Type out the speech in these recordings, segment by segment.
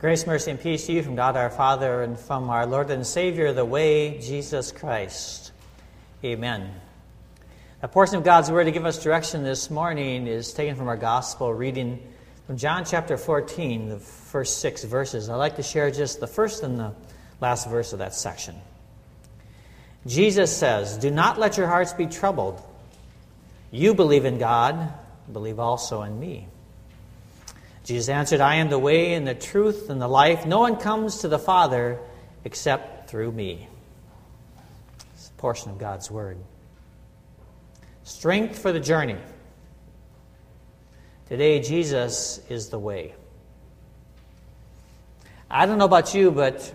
Grace, mercy, and peace to you from God our Father and from our Lord and Savior, the way, Jesus Christ. Amen. A portion of God's Word to give us direction this morning is taken from our Gospel reading from John chapter 14, the first six verses. I'd like to share just the first and the last verse of that section. Jesus says, Do not let your hearts be troubled. You believe in God, believe also in me. Jesus answered, I am the way and the truth and the life. No one comes to the Father except through me. It's a portion of God's Word. Strength for the journey. Today, Jesus is the way. I don't know about you, but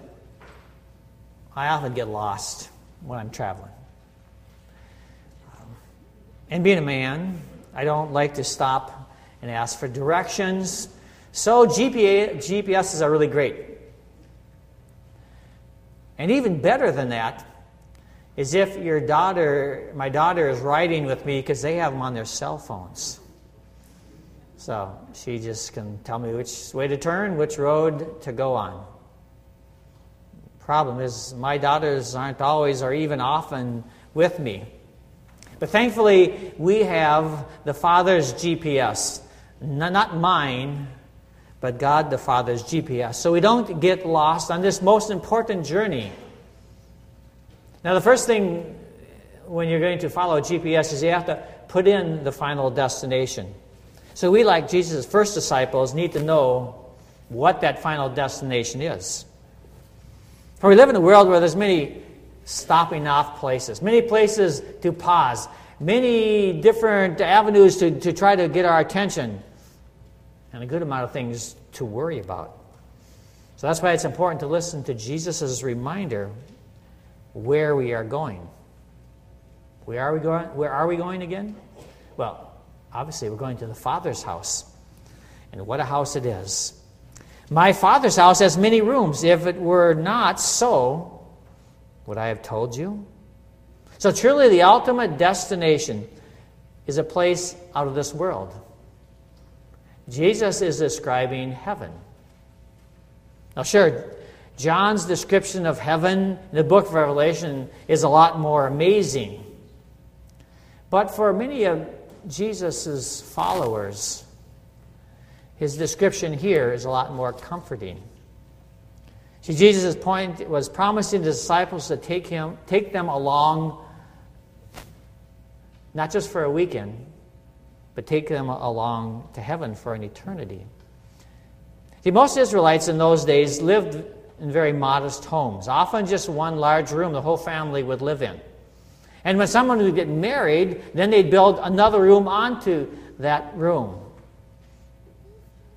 I often get lost when I'm traveling. And being a man, I don't like to stop and ask for directions. So GPA, GPSs are really great. And even better than that is if your daughter, my daughter, is riding with me because they have them on their cell phones. So she just can tell me which way to turn, which road to go on. Problem is, my daughters aren't always or even often with me. But thankfully, we have the Father's GPS. Not mine, but God the Father's GPS. So we don't get lost on this most important journey. Now, the first thing when you're going to follow GPS is you have to put in the final destination. So we, like Jesus' first disciples, need to know what that final destination is. For we live in a world where there's many stopping off places, many places to pause, many different avenues to, to try to get our attention and a good amount of things to worry about. So that's why it's important to listen to Jesus' reminder where we are going. Where are we going? Where are we going again? Well, obviously we're going to the Father's house. And what a house it is. My Father's house has many rooms. If it were not so, would I have told you? So truly the ultimate destination is a place out of this world. Jesus is describing heaven. Now, sure, John's description of heaven in the book of Revelation is a lot more amazing. But for many of Jesus' followers, his description here is a lot more comforting. See, Jesus' point was promising the disciples to take, him, take them along, not just for a weekend, but take them along to heaven for an eternity. See, most Israelites in those days lived in very modest homes, often just one large room the whole family would live in. And when someone would get married, then they'd build another room onto that room.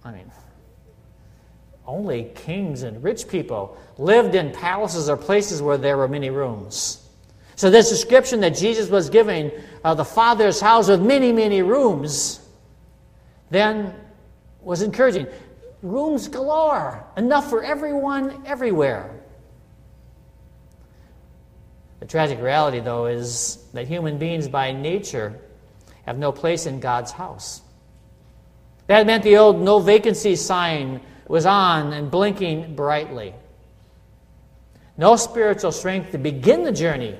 I mean, only kings and rich people lived in palaces or places where there were many rooms. So, this description that Jesus was giving of the Father's house with many, many rooms then was encouraging. Rooms galore, enough for everyone, everywhere. The tragic reality, though, is that human beings by nature have no place in God's house. That meant the old no vacancy sign was on and blinking brightly. No spiritual strength to begin the journey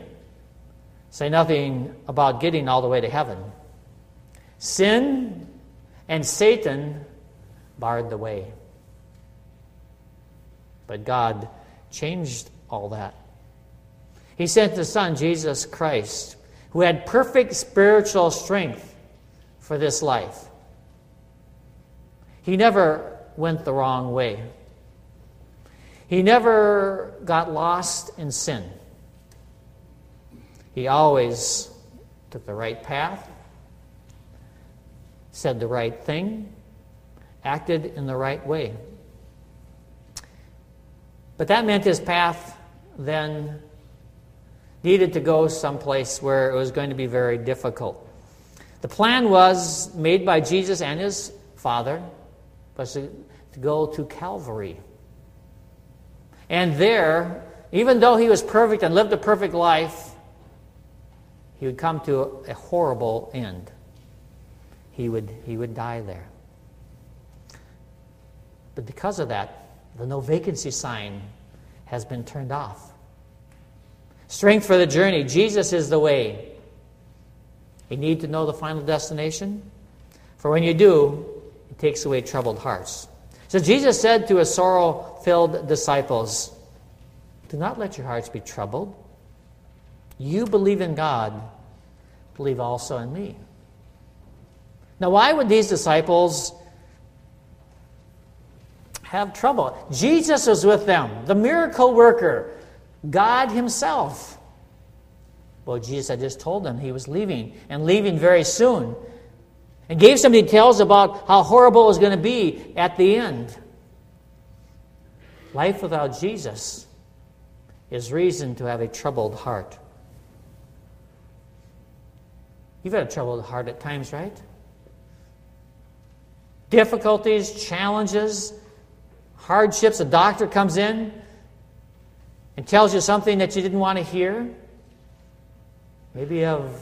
Say nothing about getting all the way to heaven. Sin and Satan barred the way. But God changed all that. He sent the Son, Jesus Christ, who had perfect spiritual strength for this life. He never went the wrong way. He never got lost in sin. He always took the right path, said the right thing, acted in the right way. But that meant his path then needed to go someplace where it was going to be very difficult. The plan was made by Jesus and his Father was to, to go to Calvary. And there, even though he was perfect and lived a perfect life, he would come to a horrible end. He would, he would die there. But because of that, The no vacancy sign has been turned off. Strength for the journey. Jesus is the way. You need to know the final destination. For when you do, it takes away troubled hearts. So Jesus said to his sorrow filled disciples, Do not let your hearts be troubled. You believe in God, believe also in me. Now, why would these disciples have trouble? Jesus was with them, the miracle worker, God Himself. Well, Jesus had just told them he was leaving, and leaving very soon, and gave some details about how horrible it was going to be at the end. Life without Jesus is reason to have a troubled heart. You've had a troubled heart at times, right? Difficulties, challenges, hardships. A doctor comes in and tells you something that you didn't want to hear. Maybe you have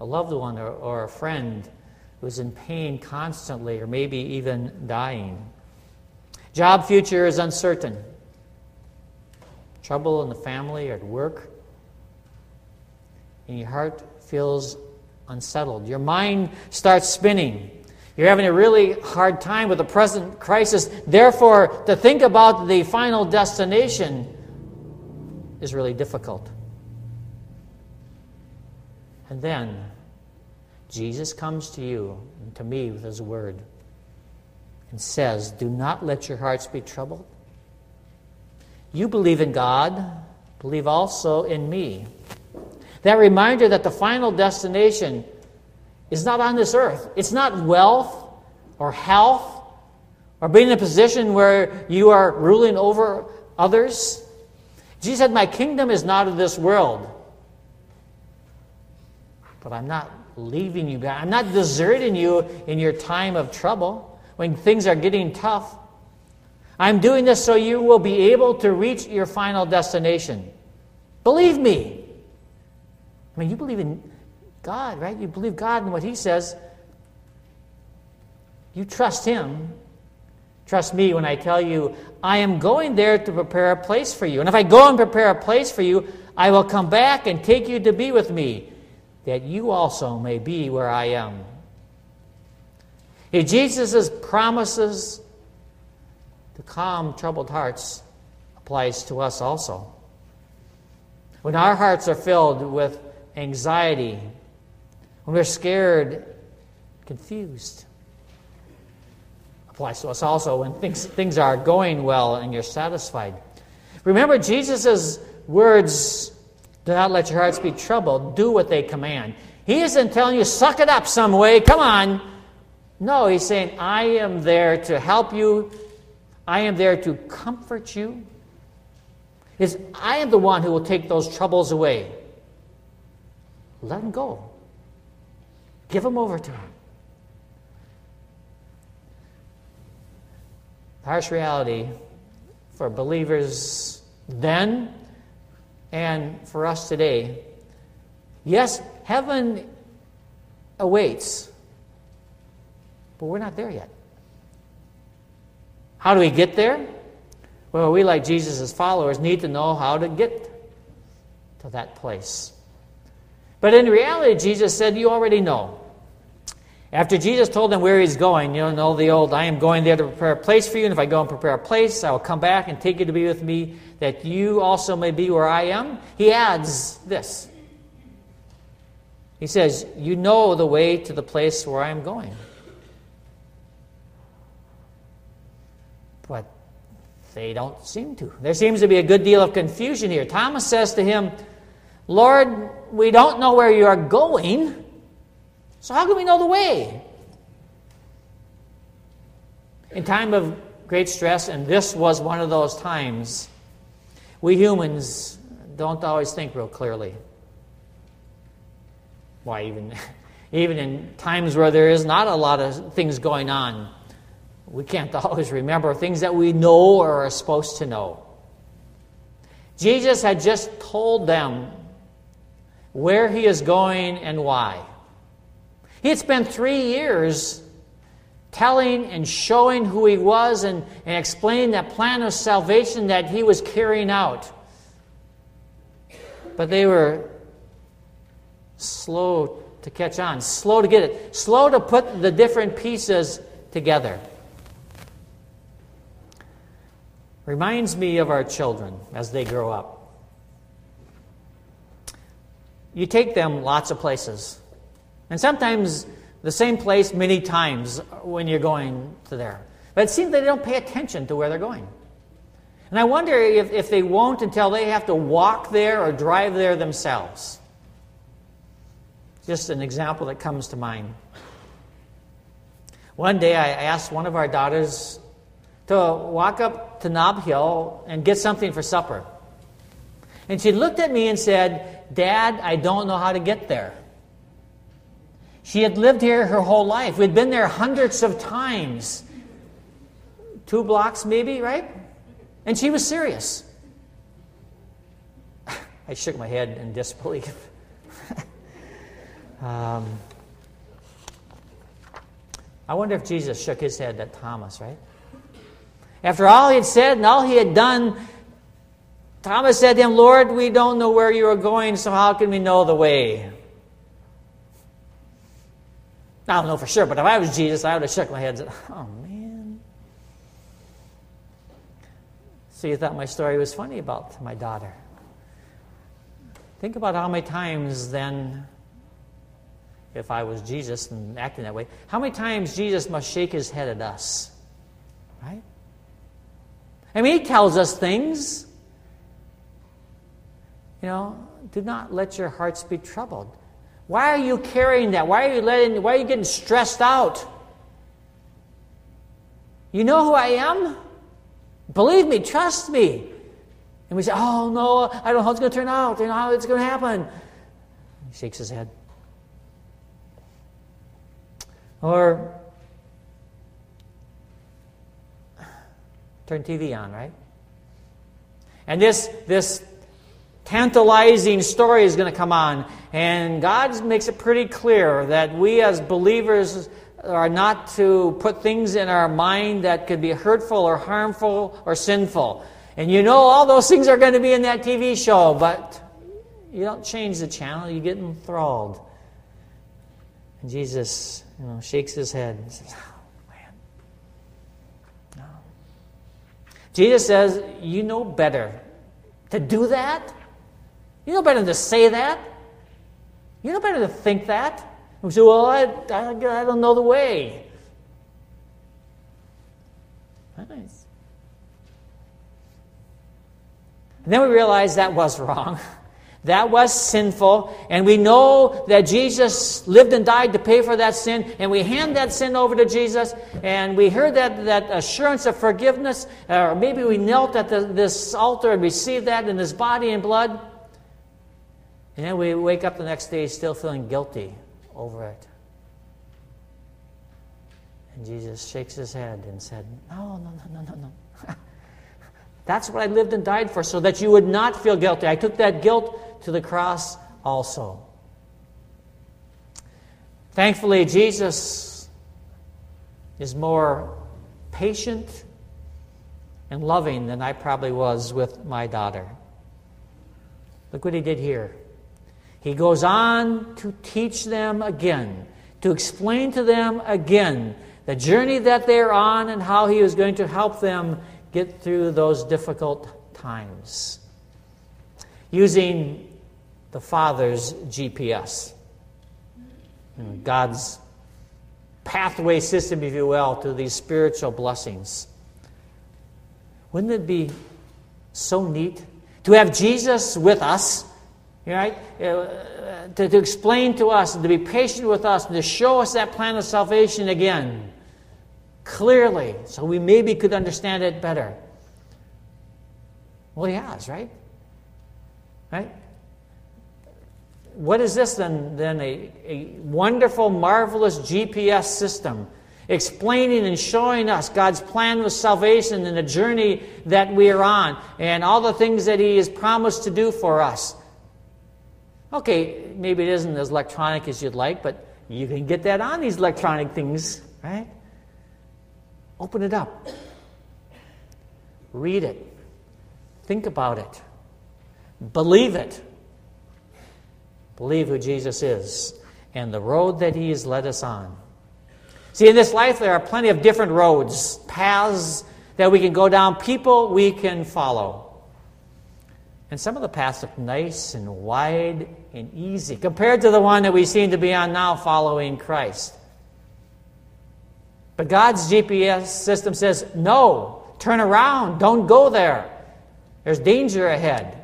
a loved one or, or a friend who's in pain constantly, or maybe even dying. Job future is uncertain. Trouble in the family or at work. And your heart feels unsettled. Your mind starts spinning. You're having a really hard time with the present crisis. Therefore, to think about the final destination is really difficult. And then, Jesus comes to you and to me with his word and says, Do not let your hearts be troubled. You believe in God, believe also in me. That reminder that the final destination is not on this earth. It's not wealth or health or being in a position where you are ruling over others. Jesus said, My kingdom is not of this world. But I'm not leaving you I'm not deserting you in your time of trouble when things are getting tough. I'm doing this so you will be able to reach your final destination. Believe me. I mean, you believe in God, right? You believe God and what He says. You trust Him. Trust me when I tell you, I am going there to prepare a place for you. And if I go and prepare a place for you, I will come back and take you to be with me, that you also may be where I am. If Jesus' promises to calm troubled hearts applies to us also. When our hearts are filled with anxiety, when we're scared, confused. Applies to us also when things, things are going well and you're satisfied. Remember Jesus' words do not let your hearts be troubled, do what they command. He isn't telling you, suck it up some way, come on. No, he's saying, I am there to help you, I am there to comfort you. Is I am the one who will take those troubles away. Let him go. Give them over to him. Harsh reality for believers then and for us today. Yes, heaven awaits, but we're not there yet. How do we get there? Well, we, like Jesus' followers, need to know how to get to that place. But in reality, Jesus said, You already know. After Jesus told them where he's going, you know the old, I am going there to prepare a place for you, and if I go and prepare a place, I will come back and take you to be with me, that you also may be where I am. He adds this. He says, You know the way to the place where I am going. But they don't seem to. There seems to be a good deal of confusion here. Thomas says to him, Lord, we don't know where you are going, so how can we know the way? In time of great stress, and this was one of those times, we humans don't always think real clearly. Why, even, even in times where there is not a lot of things going on, we can't always remember things that we know or are supposed to know. Jesus had just told them where he is going and why. He had spent three years telling and showing who he was and, and explaining that plan of salvation that he was carrying out. But they were slow to catch on, slow to get it, slow to put the different pieces together. Reminds me of our children as they grow up. You take them lots of places, and sometimes the same place many times when you're going to there. But it seems they don't pay attention to where they're going. And I wonder if, if they won't until they have to walk there or drive there themselves. Just an example that comes to mind. One day I asked one of our daughters to walk up to Nob Hill and get something for supper. And she looked at me and said, Dad, I don't know how to get there. She had lived here her whole life. We'd been there hundreds of times. Two blocks, maybe, right? And she was serious. I shook my head in disbelief. um, I wonder if Jesus shook his head at Thomas, right? After all he had said and all he had done, Thomas said to him, Lord, we don't know where you are going, so how can we know the way? I don't know for sure, but if I was Jesus, I would have shook my head and said, Oh, man. So you thought my story was funny about my daughter. Think about how many times then, if I was Jesus and acting that way, how many times Jesus must shake his head at us, right? I mean, he tells us things. You know, do not let your hearts be troubled. Why are you carrying that? Why are you letting why are you getting stressed out? You know who I am? Believe me, trust me. And we say, Oh no, I don't know how it's gonna turn out, you know how it's gonna happen. He shakes his head. Or turn TV on, right? And this, this tantalizing story is going to come on. And God makes it pretty clear that we as believers are not to put things in our mind that could be hurtful or harmful or sinful. And you know all those things are going to be in that TV show, but you don't change the channel, you get enthralled. And Jesus you know, shakes his head and says, oh, man. No. Jesus says, You know better to do that. You know better than to say that. You know better than to think that. And we say, Well, I, I, I don't know the way. Nice. And then we realize that was wrong. That was sinful, and we know that Jesus lived and died to pay for that sin, and we hand that sin over to Jesus, and we heard that, that assurance of forgiveness, or maybe we knelt at the, this altar and received that in His body and blood, and then we wake up the next day still feeling guilty over it. And Jesus shakes his head and said, No, no, no, no, no, no. That's what I lived and died for, so that you would not feel guilty. I took that guilt to the cross also. Thankfully, Jesus is more patient and loving than I probably was with my daughter. Look what he did here. He goes on to teach them again, to explain to them again the journey that they're on and how he is going to help them get through those difficult times. Using the Father's GPS. God's pathway system, if you will, to these spiritual blessings. Wouldn't it be so neat to have Jesus with us, right? Uh, to, to explain to us to be patient with us to show us that plan of salvation again clearly so we maybe could understand it better. Well, he has, right? Right? what is this then? Then a, a wonderful, marvelous GPS system explaining and showing us God's plan with salvation and the journey that we are on and all the things that He has promised to do for us. Okay, maybe it isn't as electronic as you'd like, but you can get that on these electronic things, right? Open it up. Read it. Think about it. Believe it. Believe who Jesus is and the road that he has led us on. See, in this life, there are plenty of different roads, paths that we can go down, people we can follow. And some of the paths look nice and wide and easy compared to the one that we seem to be on now following Christ. But God's GPS system says, no, turn around, don't go there. There's danger ahead.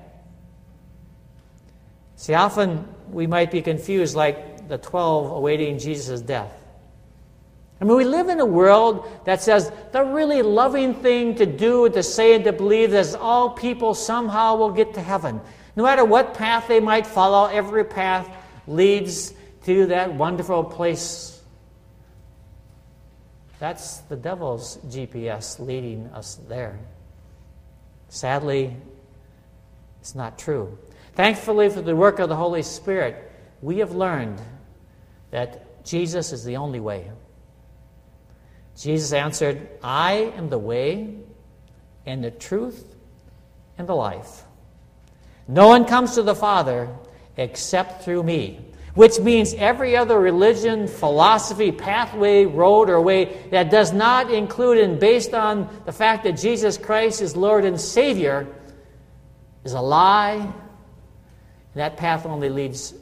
See, often we might be confused like the 12 awaiting Jesus' death. I mean, we live in a world that says the really loving thing to do, to say, and to believe is all people somehow will get to heaven. No matter what path they might follow, every path leads to that wonderful place. That's the devil's GPS leading us there. Sadly, it's not true. Thankfully, for the work of the Holy Spirit, we have learned that Jesus is the only way. Jesus answered, I am the way and the truth and the life. No one comes to the Father except through me. Which means every other religion, philosophy, pathway, road, or way that does not include and based on the fact that Jesus Christ is Lord and Savior is a lie. And that path only leads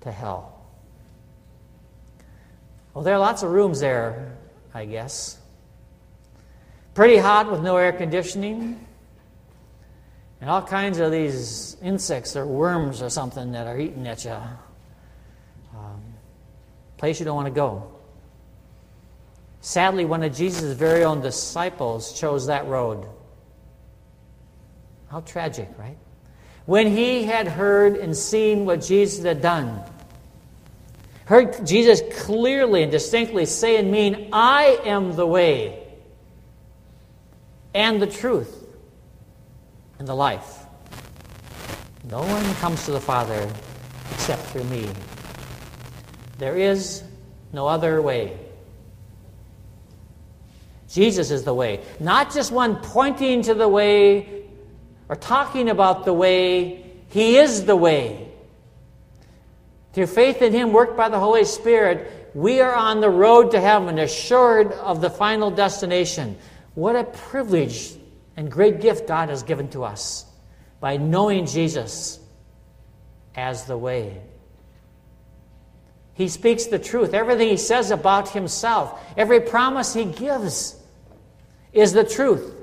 to hell. Well, there are lots of rooms there I guess. Pretty hot with no air conditioning. And all kinds of these insects or worms or something that are eating at you. Um, place you don't want to go. Sadly, one of Jesus' very own disciples chose that road. How tragic, right? When he had heard and seen what Jesus had done, heard Jesus clearly and distinctly say and mean, I am the way and the truth and the life. No one comes to the Father except through me. There is no other way. Jesus is the way. Not just one pointing to the way or talking about the way, He is the way. Through faith in Him, worked by the Holy Spirit, we are on the road to heaven, assured of the final destination. What a privilege and great gift God has given to us by knowing Jesus as the way. He speaks the truth. Everything He says about Himself, every promise He gives, is the truth.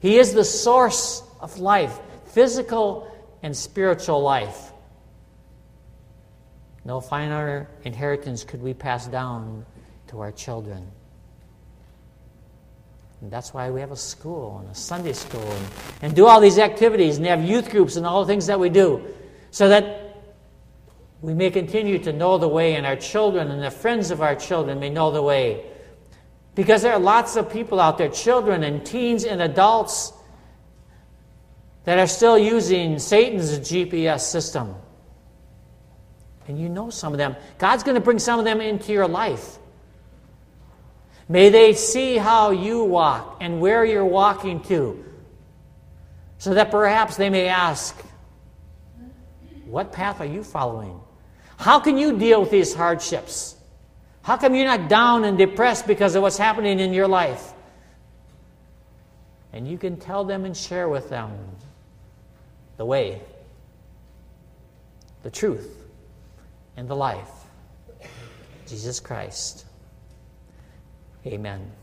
He is the source of life, physical and spiritual life. No finer inheritance could we pass down to our children. And that's why we have a school and a Sunday school and, and do all these activities and have youth groups and all the things that we do so that we may continue to know the way and our children and the friends of our children may know the way. Because there are lots of people out there, children and teens and adults, that are still using Satan's GPS system. And you know some of them. God's going to bring some of them into your life. May they see how you walk and where you're walking to, so that perhaps they may ask, What path are you following? How can you deal with these hardships? How come you're not down and depressed because of what's happening in your life? And you can tell them and share with them the way, the truth, and the life, Jesus Christ. Amen.